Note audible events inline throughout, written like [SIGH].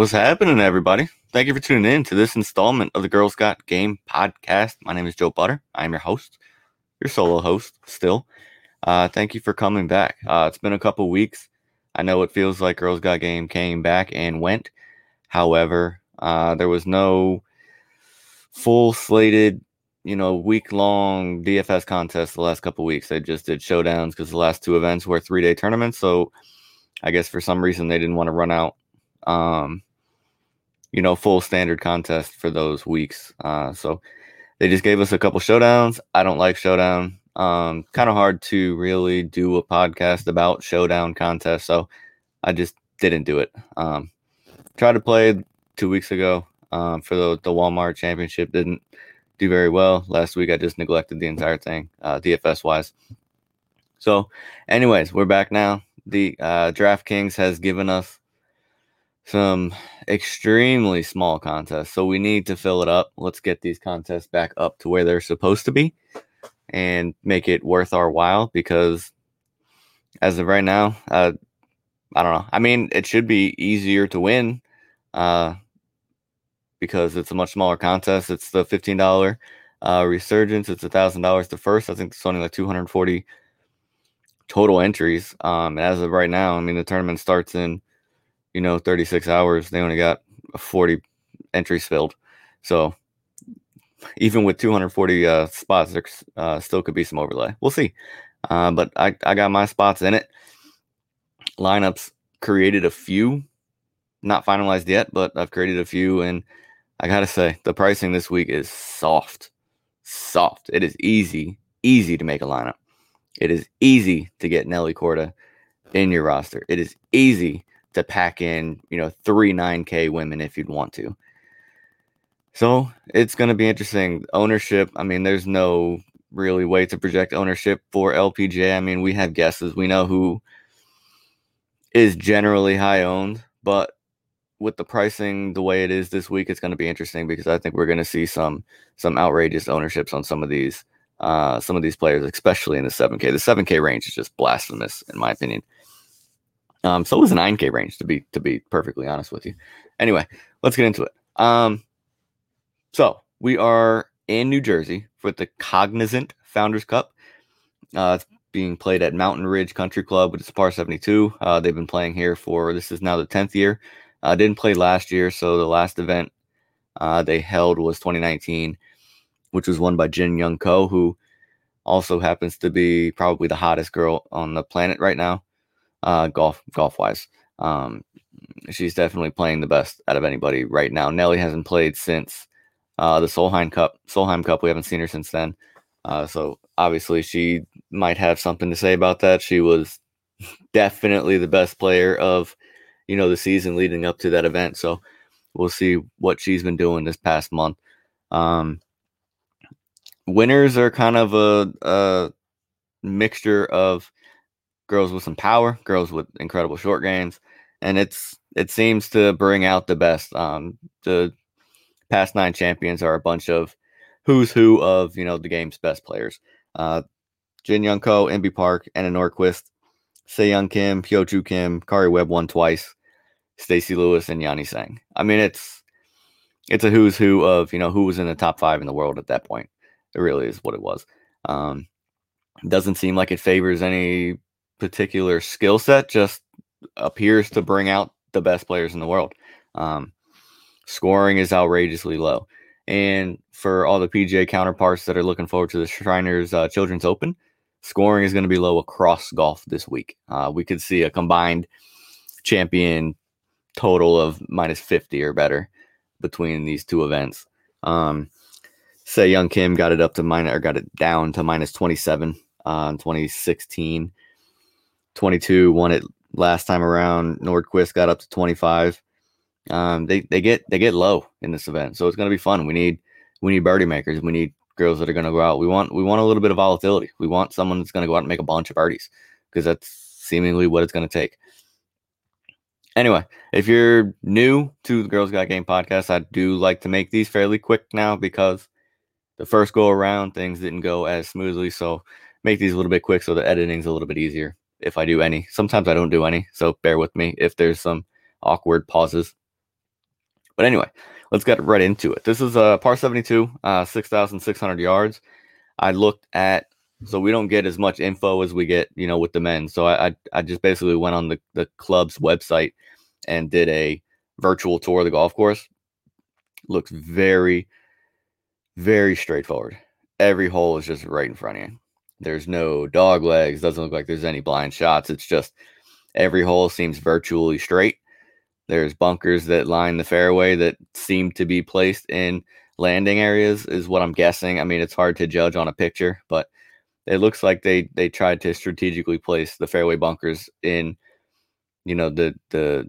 What's happening, everybody? Thank you for tuning in to this installment of the Girls Got Game podcast. My name is Joe Butter. I'm your host, your solo host still. Uh, thank you for coming back. Uh, it's been a couple weeks. I know it feels like Girls Got Game came back and went. However, uh, there was no full slated, you know, week long DFS contest the last couple weeks. They just did showdowns because the last two events were three day tournaments. So I guess for some reason they didn't want to run out um, you know, full standard contest for those weeks. Uh, so they just gave us a couple showdowns. I don't like showdown. Um, kind of hard to really do a podcast about showdown contest, so I just didn't do it. Um, tried to play two weeks ago um, for the the Walmart Championship. Didn't do very well last week. I just neglected the entire thing, uh, DFS wise. So, anyways, we're back now. The uh, DraftKings has given us some extremely small contests. So we need to fill it up. Let's get these contests back up to where they're supposed to be and make it worth our while because as of right now, uh, I don't know. I mean, it should be easier to win uh, because it's a much smaller contest. It's the $15 uh, resurgence. It's $1,000 the first. I think it's only like 240 total entries. Um, as of right now, I mean, the tournament starts in you know, 36 hours, they only got 40 entries filled. So even with 240 uh, spots, there uh, still could be some overlay. We'll see. Uh, but I, I got my spots in it. Lineups created a few, not finalized yet, but I've created a few. And I got to say, the pricing this week is soft. Soft. It is easy, easy to make a lineup. It is easy to get Nelly Korda in your roster. It is easy to pack in, you know, three 9K women if you'd want to. So it's going to be interesting. Ownership, I mean, there's no really way to project ownership for LPGA. I mean, we have guesses. We know who is generally high owned, but with the pricing the way it is this week, it's going to be interesting because I think we're going to see some some outrageous ownerships on some of these uh, some of these players, especially in the 7K. The 7K range is just blasphemous, in my opinion. Um, so it was a 9K range to be to be perfectly honest with you. Anyway, let's get into it. Um, so we are in New Jersey for the Cognizant Founders Cup. Uh, it's being played at Mountain Ridge Country Club, which is par 72. Uh, they've been playing here for this is now the 10th year. Uh, didn't play last year, so the last event uh, they held was 2019, which was won by Jin Young Ko, who also happens to be probably the hottest girl on the planet right now uh, golf golf wise. Um, she's definitely playing the best out of anybody right now. Nelly hasn't played since uh, the Solheim Cup. Solheim Cup, we haven't seen her since then. Uh, so obviously, she might have something to say about that. She was [LAUGHS] definitely the best player of you know the season leading up to that event. So we'll see what she's been doing this past month. Um, winners are kind of a, a mixture of girls with some power, girls with incredible short games, and it's it seems to bring out the best. Um, the past nine champions are a bunch of who's who of you know the game's best players. Uh, Jin Young Ko, Inbee Park, Anna Nordqvist, Sei Young Kim, Hyo Joo Kim, Karrie Webb won twice, Stacy Lewis, and Yani Tseng. I mean, it's it's a who's who of you know who was in the top five in the world at that point. It really is what it was. Um, doesn't seem like it favors any particular skill set just appears to bring out the best players in the world. Um, scoring is outrageously low. And for all the PGA counterparts that are looking forward to the Shriners uh, Children's Open, scoring is going to be low across golf this week. Uh, we could see a combined champion total of minus 50 or better between these two events. Um, Sei Young Kim got it up to minus or got it down to minus 27 uh, in 2016. 22, won it last time around. Nordqvist got up to 25. Um, they they get they get low in this event, so it's going to be fun. We need we need birdie makers. We need girls that are going to go out. We want we want a little bit of volatility. We want someone that's going to go out and make a bunch of birdies because that's seemingly what it's going to take. Anyway, if you're new to the Girls Got Game podcast, I do like to make these fairly quick now because the first go around things didn't go as smoothly. So make these a little bit quick so the editing's a little bit easier if I do any. Sometimes I don't do any, so bear with me if there's some awkward pauses. But anyway, let's get right into it. This is a par 72, uh, 6,600 yards. I looked at so we don't get as much info as we get, you know, with the men. So I I, I just basically went on the, the club's website and did a virtual tour of the golf course. Looks very, very straightforward. Every hole is just right in front of you. There's no dog legs. Doesn't look like there's any blind shots. It's just every hole seems virtually straight. There's bunkers that line the fairway that seem to be placed in landing areas, is what I'm guessing. I mean, it's hard to judge on a picture, but it looks like they they tried to strategically place the fairway bunkers in, you know, the the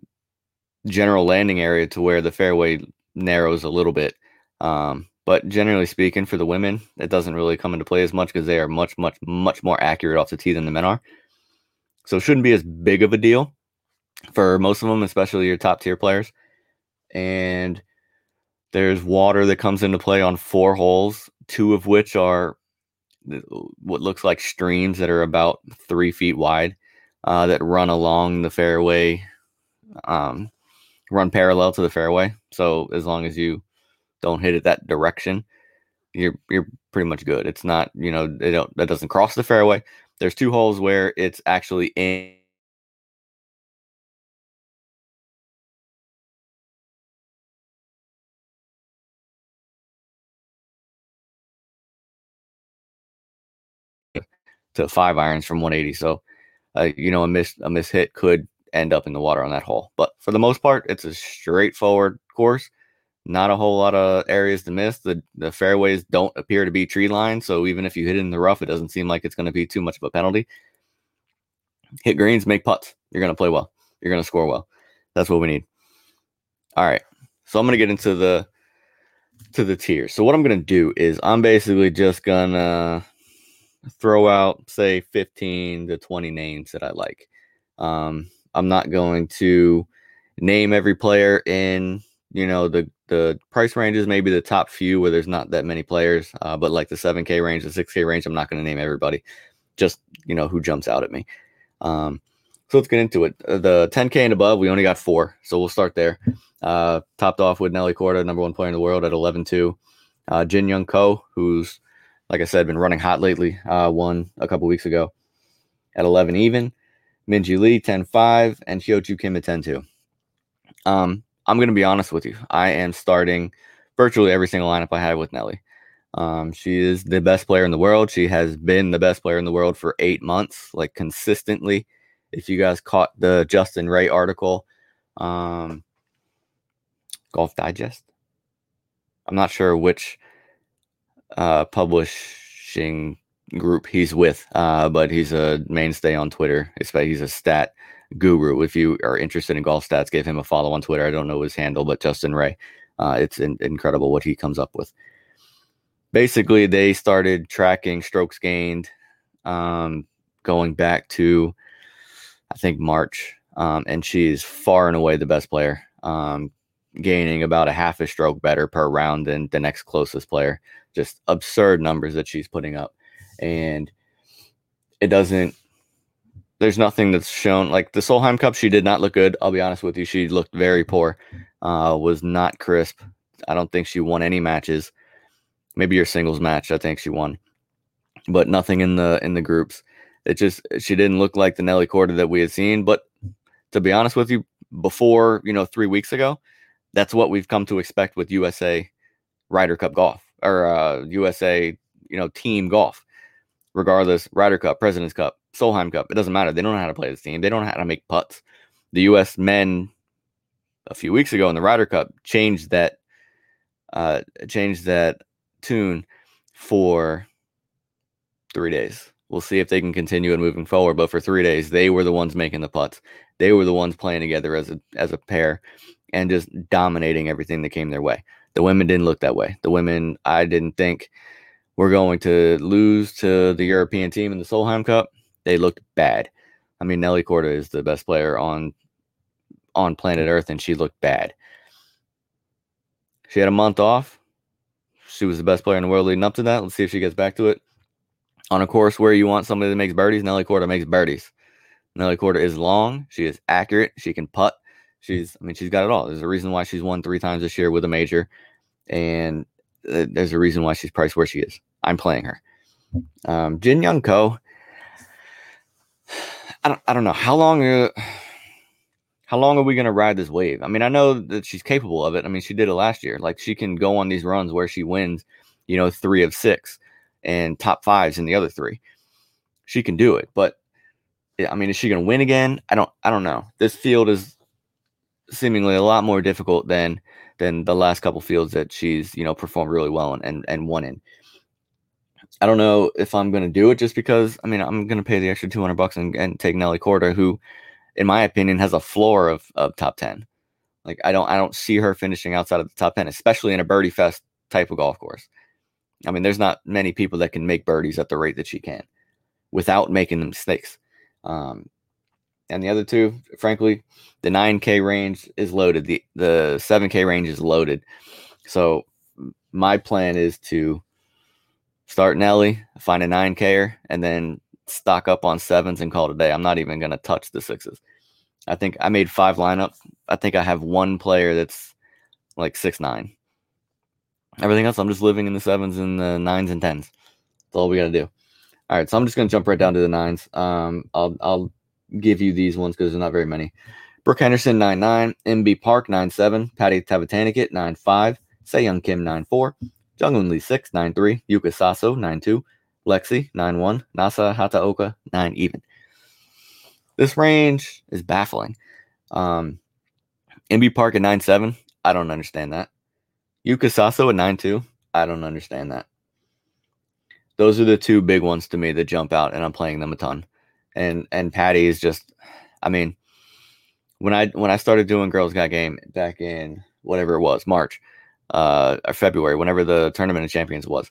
general landing area to where the fairway narrows a little bit. Um, but generally speaking, for the women, it doesn't really come into play as much because they are much, much, much more accurate off the tee than the men are. So it shouldn't be as big of a deal for most of them, especially your top tier players. And there's water that comes into play on four holes, two of which are what looks like streams that are about three feet wide uh, that run along the fairway, um, run parallel to the fairway. So as long as you don't hit it that direction, you're you're pretty much good. It's not you know they don't that doesn't cross the fairway. There's two holes where it's actually in to five irons from 180. So, uh, you know, a miss a miss hit could end up in the water on that hole. But for the most part, it's a straightforward course. Not a whole lot of areas to miss. The the fairways don't appear to be tree lined, so even if you hit it in the rough, it doesn't seem like it's going to be too much of a penalty. Hit greens, make putts. You're going to play well. You're going to score well. That's what we need. All right. So I'm going to get into the to the tiers. So what I'm going to do is I'm basically just going to throw out say 15 to 20 names that I like. Um, I'm not going to name every player in you know the the price ranges, maybe the top few where there's not that many players, uh, but like the 7K range, the 6K range, I'm not going to name everybody. Just you know who jumps out at me. Um, so let's get into it. Uh, the 10K and above, we only got four, so we'll start there. Uh, topped off with Nelly Korda, number one player in the world at 11-2. Uh, Jin Young Ko, who's like I said, been running hot lately. Uh, won a couple weeks ago at 11 even. Minjee Lee 10 5 and Hyo Kim at 10 2. Um, I'm going to be honest with you. I am starting virtually every single lineup I have with Nelly. Um, she is the best player in the world. She has been the best player in the world for eight months, like consistently. If you guys caught the Justin Ray article, um, Golf Digest, I'm not sure which uh, publishing group he's with, uh, but he's a mainstay on Twitter. He's a stat guru. If you are interested in golf stats, give him a follow on Twitter. I don't know his handle, but Justin Ray. Uh, it's in- incredible what he comes up with. Basically, they started tracking strokes gained um, going back to, I think, March. Um, and she's far and away the best player, um, gaining about a half a stroke better per round than the next closest player just absurd numbers that she's putting up. And it doesn't, there's nothing that's shown. Like the Solheim Cup, she did not look good. I'll be honest with you. She looked very poor, uh, was not crisp. I don't think she won any matches. Maybe your singles match, I think she won, but nothing in the in the groups. It just she didn't look like the Nelly Korda that we had seen. But to be honest with you, before you know three weeks ago, that's what we've come to expect with USA Ryder Cup golf or uh, USA, you know, team golf, regardless, Ryder Cup, President's Cup, Solheim Cup. It doesn't matter. They don't know how to play this team. They don't know how to make putts. The U.S. men a few weeks ago in the Ryder Cup changed that, uh, changed that tune for three days. We'll see if they can continue it moving forward. But for three days, they were the ones making the putts. They were the ones playing together as a as a pair and just dominating everything that came their way. The women didn't look that way. The women, I didn't think were going to lose to the European team in the Solheim Cup. They looked bad. I mean, Nelly Korda is the best player on on planet Earth, and she looked bad. She had a month off. She was the best player in the world leading up to that. Let's see if she gets back to it. On a course where you want somebody that makes birdies, Nelly Korda makes birdies. Nelly Korda is long. She is accurate. She can putt. She's, I mean, she's got it all. There's a reason why she's won three times this year with a major, and there's a reason why she's priced where she is. I'm playing her. Um, Jin Young Ko. I don't, I don't know how long. Uh, how long are we going to ride this wave? I mean, I know that she's capable of it. I mean, she did it last year. Like she can go on these runs where she wins, you know, three of six and top fives in the other three. She can do it, but I mean, is she going to win again? I don't. I don't know. This field is seemingly a lot more difficult than than the last couple fields that she's you know performed really well and and, and won in. I don't know if I'm going to do it just because I mean I'm going to pay the extra 200 bucks and, and take Nelly Korda, who in my opinion, has a floor of, of top 10. Like I don't I don't see her finishing outside of the top 10, especially in a birdie fest type of golf course. I mean, there's not many people that can make birdies at the rate that she can without making the mistakes. Um, and the other two, frankly, the 9K range is loaded. The the 7K range is loaded. So my plan is to start Nelly, find a 9Ker, and then stock up on sevens and call today. I'm not even going to touch the sixes. I think I made five lineups. I think I have one player that's like six nine. Everything else, I'm just living in the sevens and the nines and tens. That's all we got to do. All right, so I'm just going to jump right down to the nines. Um, I'll I'll give you these ones because there's not very many. Brooke Henderson nine nine, Inbee Park nine seven, Patty Tavatanakit nine five, Young Kim nine four, Jeongeun Lee six nine three, Yuka Saso nine two, Lexi, 9 1. Nasa Hataoka, 9 even. This range is baffling. Um, Inbee Park at 9 7. I don't understand that. Yuka Saso at 9 2. I don't understand that. Those are the two big ones to me that jump out, and I'm playing them a ton. And and Patty is just, I mean, when I when I started doing Girls Got Game back in whatever it was, March, uh, or February, whenever the tournament of champions was,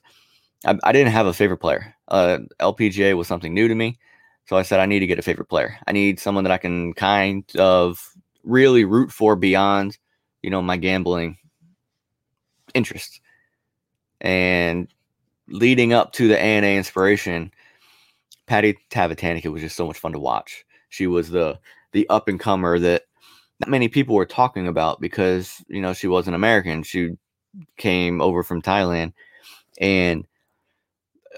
I, I didn't have a favorite player. Uh, LPGA was something new to me. So I said, I need to get a favorite player. I need someone that I can kind of really root for beyond, you know, my gambling interests. And leading up to the ANA inspiration, Patty Tavatanakit was just so much fun to watch. She was the the up and comer that not many people were talking about because you know she wasn't American. She came over from Thailand, and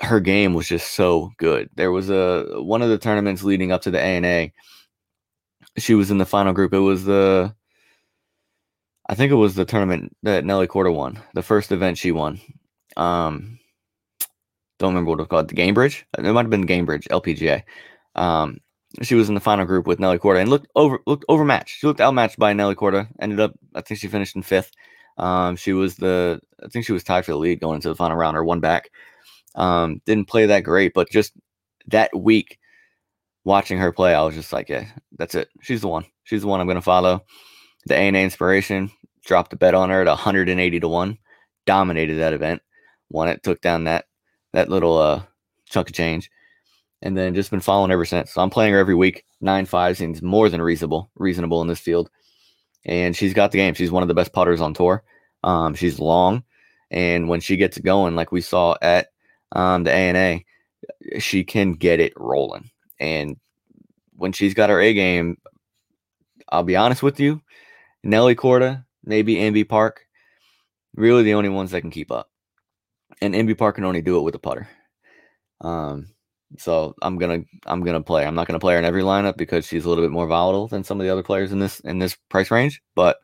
her game was just so good. There was a one of the tournaments leading up to the ANA. She was in the final group. It was the I think it was the tournament that Nelly Korda won, the first event she won. Um, don't remember what it was called. The Gainbridge. It might have been Gainbridge LPGA. Um, she was in the final group with Nelly Korda and looked over looked overmatched. She looked outmatched by Nelly Korda. Ended up, I think she finished in fifth. Um, she was the I think she was tied for the lead going into the final round or one back. Um, didn't play that great, but just that week watching her play, I was just like, yeah, that's it. She's the one. She's the one I'm going to follow. The ANA Inspiration dropped a bet on her at 180 to 1. Dominated that event. Won it, took down that that little uh chunk of change. And then just been following ever since. So I'm playing her every week. Nine five seems more than reasonable, reasonable in this field. And she's got the game. She's one of the best putters on tour. Um, she's long. And when she gets going, like we saw at um, the ANA, she can get it rolling. And when she's got her A game, I'll be honest with you, Nelly Korda, maybe Inbee Park, really the only ones that can keep up. And Inbee Park can only do it with a putter. Um, so I'm gonna I'm gonna play. I'm not gonna play her in every lineup because she's a little bit more volatile than some of the other players in this in this price range. But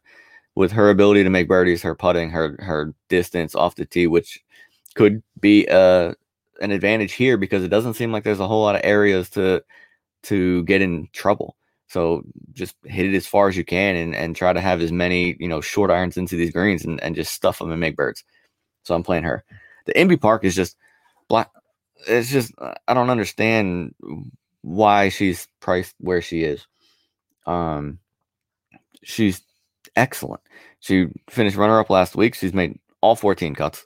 with her ability to make birdies, her putting, her her distance off the tee, which could be a an advantage here because it doesn't seem like there's a whole lot of areas to to get in trouble. So just hit it as far as you can and, and try to have as many, you know, short irons into these greens and, and just stuff them and make birds. So I'm playing her. The Inbee Park is just black. It's just, I don't understand why she's priced where she is. Um, she's excellent. She finished runner up last week. She's made all 14 cuts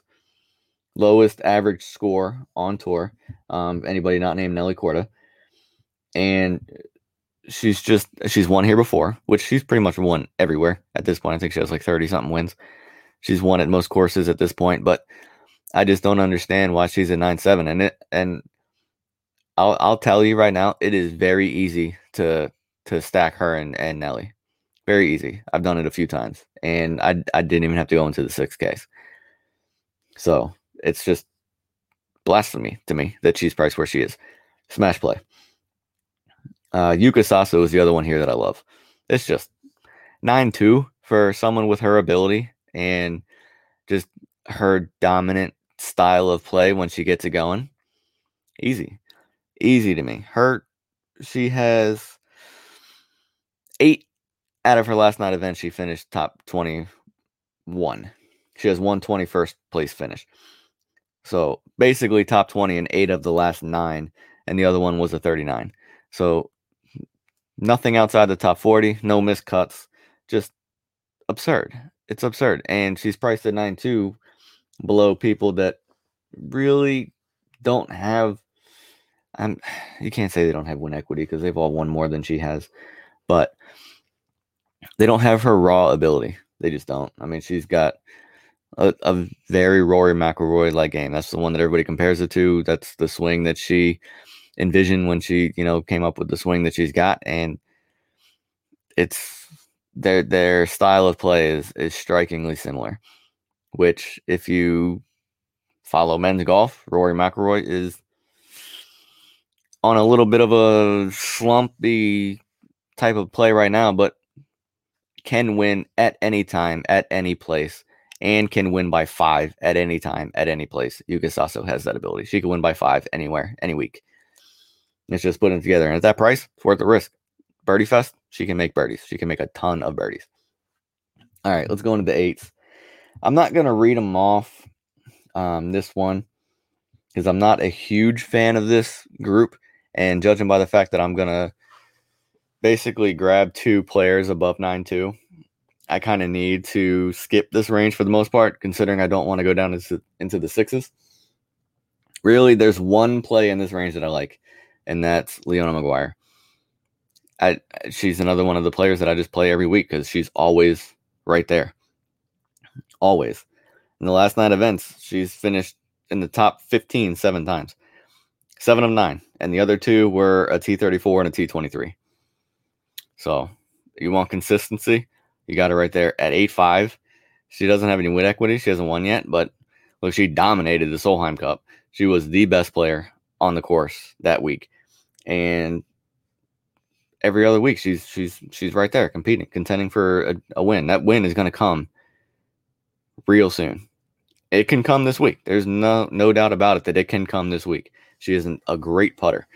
lowest average score on tour. Um, anybody not named Nelly Korda. and she's just she's won here before, which she's pretty much won everywhere at this point. I think she has like thirty something wins. She's won at most courses at this point, but I just don't understand why she's a nine seven. And it and I'll I'll tell you right now, it is very easy to to stack her and, and Nelly. Very easy. I've done it a few times, and I I didn't even have to go into the six case. So it's just blasphemy to me that she's priced where she is. Smash play. Uh, Yuka Saso is the other one here that I love. It's just 9 2 for someone with her ability and her dominant style of play when she gets it going. Easy. Easy to me. Her, she has eight out of her last night event. She finished top 21. She has one 21st place finish. So basically top 20 in eight of the last nine, and the other one was a 39. So nothing outside the top 40, no miscuts, just absurd. It's absurd. And she's priced at 9 2 below people that really don't have I'm you can't say they don't have win equity because they've all won more than she has, but they don't have her raw ability. They just don't. I mean, she's got a, a very Rory McIlroy like game. That's the one that everybody compares it to. That's the swing that she envisioned when she, you know, came up with the swing that she's got, and it's their their style of play is is strikingly similar. Which, if you follow men's golf, Rory McIlroy is on a little bit of a slumpy type of play right now, but can win at any time, at any place and can win by five at any time, at any place. Yuka Saso has that ability. She can win by five anywhere, any week. It's just putting it together. And at that price, it's worth the risk. Birdie Fest, she can make birdies. She can make a ton of birdies. All right, let's go into the eights. I'm not going to read them off um, this one because I'm not a huge fan of this group. And judging by the fact that I'm going to basically grab two players above 9 2 I kind of need to skip this range for the most part, considering I don't want to go down into, into the sixes. Really, there's one play in this range that I like, and that's Leona Maguire. I, she's another one of the players that I just play every week because she's always right there. Always. In the last nine events, she's finished in the top 15 seven times. Seven of nine. And the other two were a T34 and a T23. So you want consistency? You got her right there at 8 5. She doesn't have any win equity. She hasn't won yet, but look, she dominated the Solheim Cup. She was the best player on the course that week. And every other week she's she's she's right there competing, contending for a, a win. That win is gonna come real soon. It can come this week. There's no no doubt about it that it can come this week. She is an, a great putter.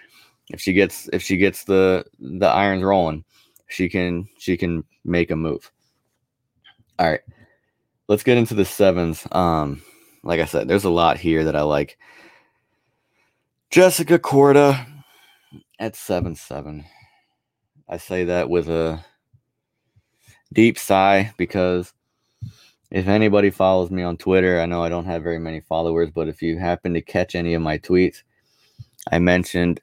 If she gets if she gets the the irons rolling, she can she can make a move. All right. Let's get into the sevens. Um, like I said, there's a lot here that I like. Jessica Korda at 7 7. I say that with a deep sigh because if anybody follows me on Twitter, I know I don't have very many followers, but if you happen to catch any of my tweets, I mentioned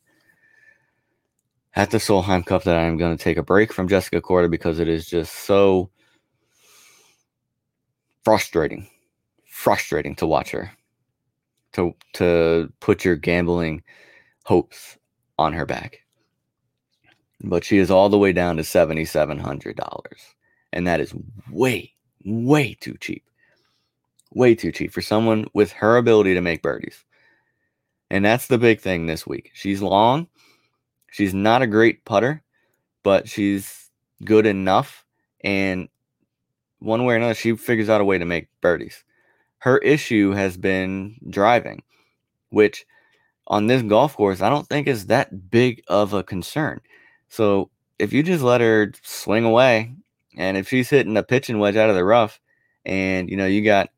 at the Solheim Cup that I'm going to take a break from Jessica Korda because it is just so frustrating, frustrating to watch her, to to put your gambling hopes on her back. But she is all the way down to seventy seven hundred dollars, and that is way, way too cheap, way too cheap for someone with her ability to make birdies. And that's the big thing this week. She's long. She's not a great putter, but she's good enough. And one way or another, she figures out a way to make birdies. Her issue has been driving, which on this golf course, I don't think is that big of a concern. So if you just let her swing away, and if she's hitting a pitching wedge out of the rough, and you know you got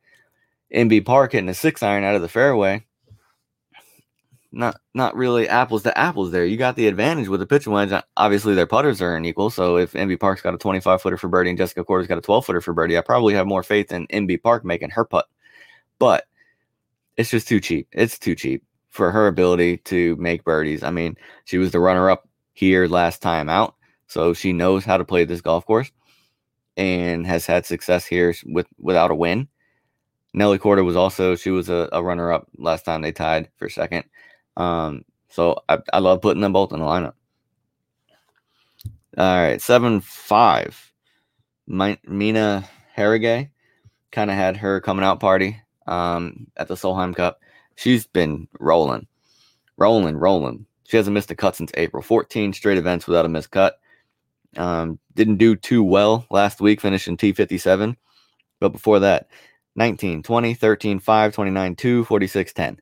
Inbee Park hitting a six iron out of the fairway, not not really apples to apples there. You got the advantage with the pitching wedge. Uh, obviously, their putters are unequal. So if Inbee Park's got a 25 footer for birdie and Jessica Korda's got a 12 footer for birdie, I probably have more faith in Inbee Park making her putt. But it's just too cheap. It's too cheap for her ability to make birdies. I mean, she was the runner up here last time out, so she knows how to play this golf course and has had success here with without a win. Nelly Korda was also she was a, a runner up last time they tied for second. Um, so I, I love putting them both in the lineup. All right, seven five. My, Mina Harigae kind of had her coming out party um, at the Solheim Cup. She's been rolling, rolling, rolling. She hasn't missed a cut since April. 14 straight events without a missed cut. Um, didn't do too well last week, finishing T57. But before that, 19, 20, 13, 5, 29, 2, 46, 10.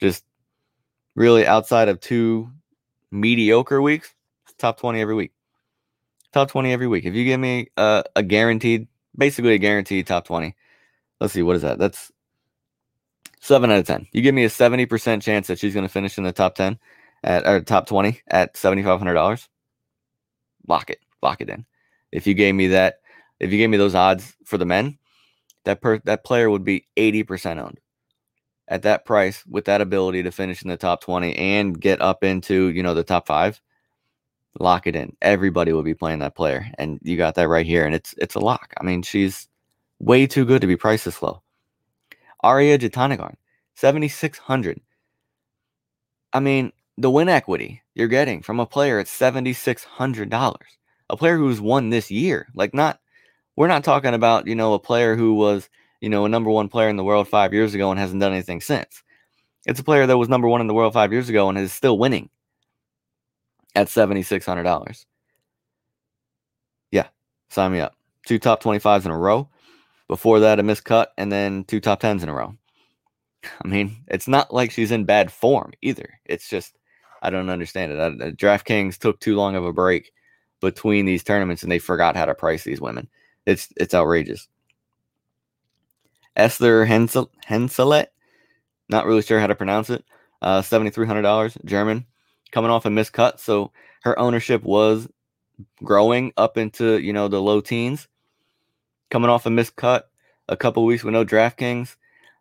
Just really outside of two mediocre weeks, top 20 every week. Top 20 every week. If you give me a, a guaranteed, basically a guaranteed top 20, let's see, what is that? That's seven out of 10. You give me a 70% chance that she's going to finish in the top 10 at or top 20 at $7,500. Lock it, lock it in. If you gave me that, if you gave me those odds for the men, that per that player would be 80% owned at that price with that ability to finish in the top 20 and get up into, you know, the top 5. Lock it in. Everybody will be playing that player and you got that right here and it's it's a lock. I mean, she's way too good to be priced this low. Ariya Jutanugarn, 7600. I mean, the win equity you're getting from a player at $7600. A player who's won this year. Like not we're not talking about, you know, a player who was, you know, a number one player in the world five years ago and hasn't done anything since. It's a player that was number one in the world five years ago and is still winning at $7,600. Yeah, sign me up. Two top 25s in a row. Before that, a miscut, and then two top 10s in a row. [LAUGHS] I mean, it's not like she's in bad form either. It's just, I don't understand it. I, uh, DraftKings took too long of a break between these tournaments and they forgot how to price these women. It's it's outrageous. Esther Hensel Henseleit, not really sure how to pronounce it. Uh, seventy three hundred dollars, German, coming off a miscut, so her ownership was growing up into you know the low teens. Coming off a miscut, a couple weeks with no DraftKings,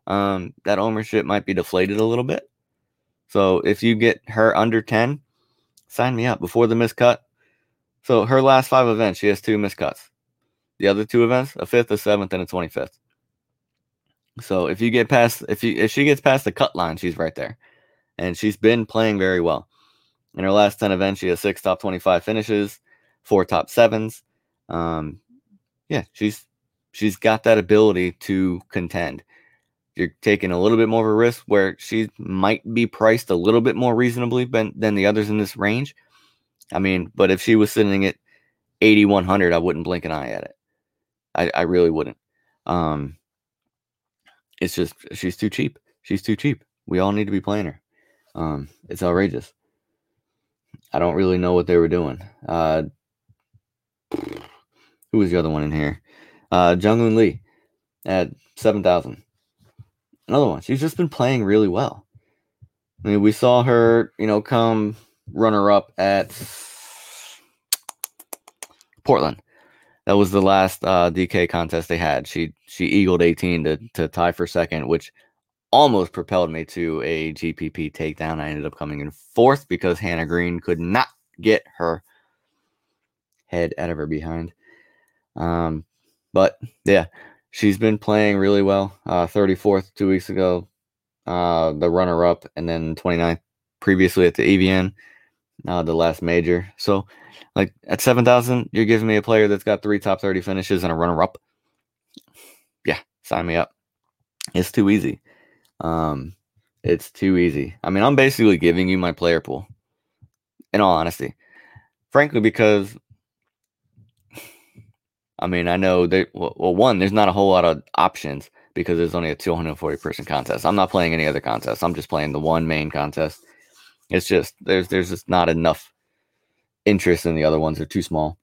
um, that ownership might be deflated a little bit. So if you get her under ten, sign me up before the miscut. So her last five events, she has two miscuts the other two events, a fifth, a seventh, and a twenty fifth. So if you get past if you if she gets past the cut line, she's right there. And she's been playing very well. In her last 10 events, she has six top 25 finishes, four top sevens. Um, yeah, she's she's got that ability to contend. You're taking a little bit more of a risk where she might be priced a little bit more reasonably than, than the others in this range. I mean, but if she was sending it 8100, I wouldn't blink an eye at it. I, I really wouldn't. Um, it's just she's too cheap. She's too cheap. We all need to be playing her. Um, it's outrageous. I don't really know what they were doing. Uh, who was the other one in here? Uh, Jung Lee at seven thousand. Another one. She's just been playing really well. I mean, we saw her, you know, come runner up at Portland that was the last uh, DK contest they had. She she eagled 18 to to tie for second, which almost propelled me to a GPP takedown. I ended up coming in fourth because Hannah Green could not get her head out of her behind. Um, but yeah, she's been playing really well. Uh, 34th two weeks ago, uh, the runner up, and then 29th previously at the Evian, uh, the last major. So like at 7,000, you're giving me a player that's got three top 30 finishes and a runner up. Yeah, sign me up. It's too easy. Um, it's too easy. I mean, I'm basically giving you my player pool, in all honesty. Frankly, because I mean, I know that, well, one, there's not a whole lot of options because there's only a 240 person contest. I'm not playing any other contests. I'm just playing the one main contest. It's just, there's, there's just not enough interest in the other ones They're too small.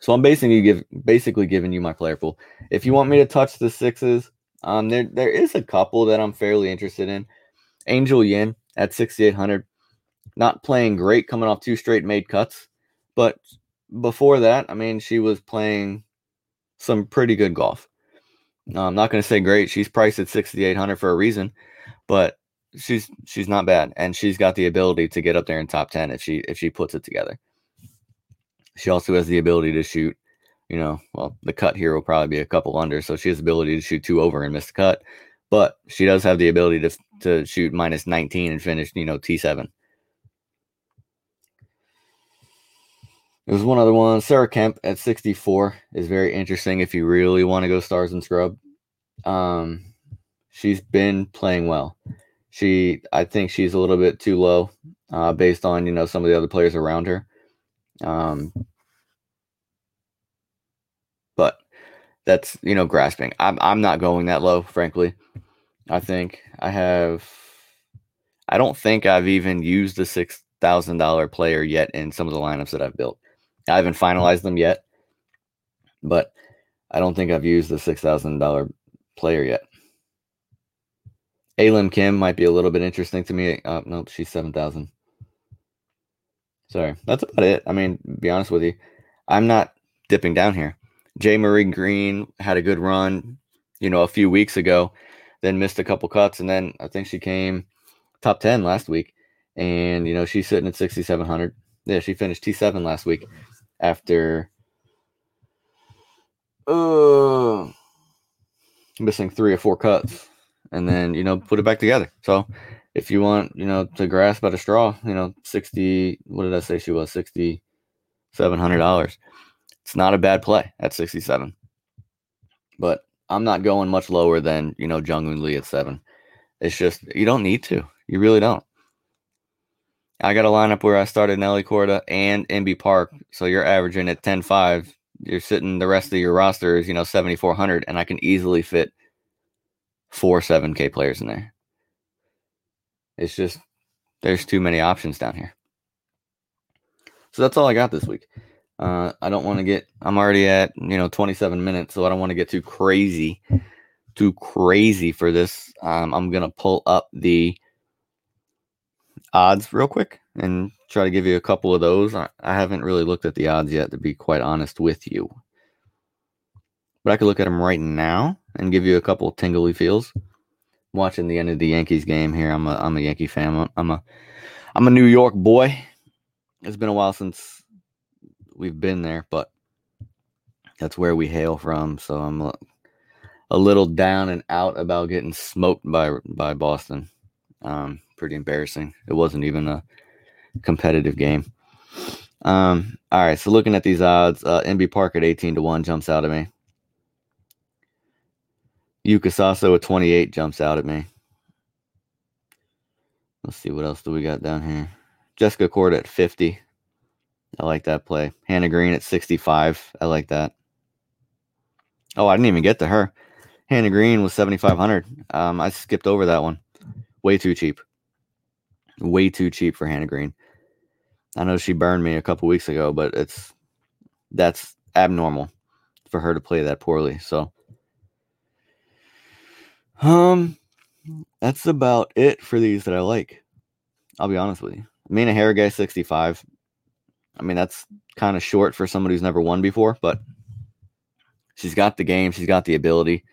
So I'm basically give basically giving you my player pool. If you want me to touch the sixes, um, there there is a couple that I'm fairly interested in. Angel Yin at 6,800, not playing great, coming off two straight made cuts, but before that, I mean, she was playing some pretty good golf. I'm not going to say great. She's priced at 6,800 for a reason, but she's she's not bad, and she's got the ability to get up there in top ten if she if she puts it together. She also has the ability to shoot. You know, well, the cut here will probably be a couple under, so she has the ability to shoot two over and miss the cut. But she does have the ability to to shoot minus 19 and finish, you know, T7. There's one other one. Sarah Kemp at 64 is very interesting if you really want to go stars and scrub. Um, she's been playing well. She, I think she's a little bit too low, uh, based on you know some of the other players around her. Um, but that's you know grasping. I'm I'm not going that low, frankly. I think I have. I don't think I've even used the six thousand dollar player yet in some of the lineups that I've built. I haven't finalized them yet, but I don't think I've used the six thousand dollar player yet. A Lim Kim might be a little bit interesting to me. Uh, nope, she's seven thousand. Sorry, that's about it. I mean, be honest with you, I'm not dipping down here. Jaye Marie Green had a good run, you know, a few weeks ago, then missed a couple cuts, and then I think she came top ten last week, and you know she's sitting at sixty seven hundred. Yeah, she finished T seven last week after uh missing three or four cuts, and then you know put it back together. So if you want, you know, to grasp at a straw, you know, sixty. What did I say she was? Sixty seven hundred dollars. It's not a bad play at 67. But I'm not going much lower than, you know, Jung Lee at seven. It's just, you don't need to. You really don't. I got a lineup where I started Nelly Korda and MB Park. So you're averaging at 10 5. You're sitting the rest of your roster is, you know, 7,400. And I can easily fit four 7K players in there. It's just, there's too many options down here. So that's all I got this week. Uh, I don't want to get. I'm already at you know 27 minutes, so I don't want to get too crazy, too crazy for this. Um, I'm gonna pull up the odds real quick and try to give you a couple of those. I, I haven't really looked at the odds yet, to be quite honest with you. But I could look at them right now and give you a couple tingly feels. watching the end of the Yankees game here. I'm a I'm a Yankee fan. I'm a I'm a New York boy. It's been a while since we've been there, but that's where we hail from. So I'm a, a little down and out about getting smoked by by Boston. Um, pretty embarrassing. It wasn't even a competitive game. Um, all right, so looking at these odds, uh, Inbee Park at 18 to 1 jumps out at me. Yuka Saso at 28 jumps out at me. Let's see what else do we got down here. Jessica Cord at 50. I like that play. Hannah Green at 65. I like that. Oh, I didn't even get to her. Hannah Green was 7,500. Um, I skipped over that one. Way too cheap. Way too cheap for Hannah Green. I know she burned me a couple weeks ago, but it's that's abnormal for her to play that poorly. So, um, that's about it for these that I like. I'll be honest with you. Mina Harigae 65. I mean, that's kind of short for somebody who's never won before, but she's got the game, she's got the ability.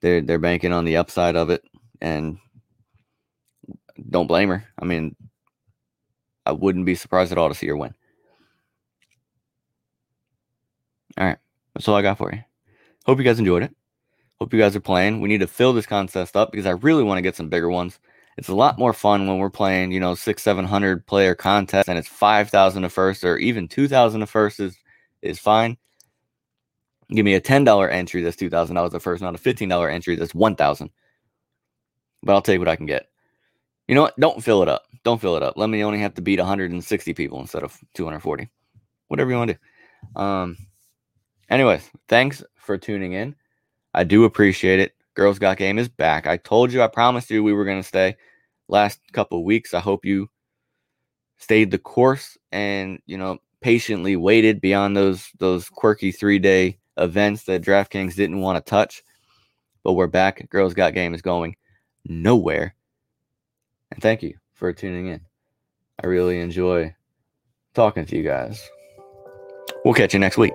They're they're banking on the upside of it, and don't blame her. I mean, I wouldn't be surprised at all to see her win. All right, that's all I got for you. Hope you guys enjoyed it. Hope you guys are playing. We need to fill this contest up because I really want to get some bigger ones it's a lot more fun when we're playing, you know, six, seven hundred player contest and it's five thousand a first or even two thousand a first is is fine. Give me a ten dollar entry that's two thousand dollars a first, not a fifteen dollar entry that's one thousand. But I'll take what I can get. You know what? Don't fill it up. Don't fill it up. Let me only have to beat 160 people instead of 240. Whatever you want to do. Um. Anyways, thanks for tuning in. I do appreciate it. Girls Got Game is back. I told you, I promised you we were going to stay last couple weeks. I hope you stayed the course and, you know, patiently waited beyond those those quirky 3-day events that DraftKings didn't want to touch. But we're back. Girls Got Game is going nowhere. And thank you for tuning in. I really enjoy talking to you guys. We'll catch you next week.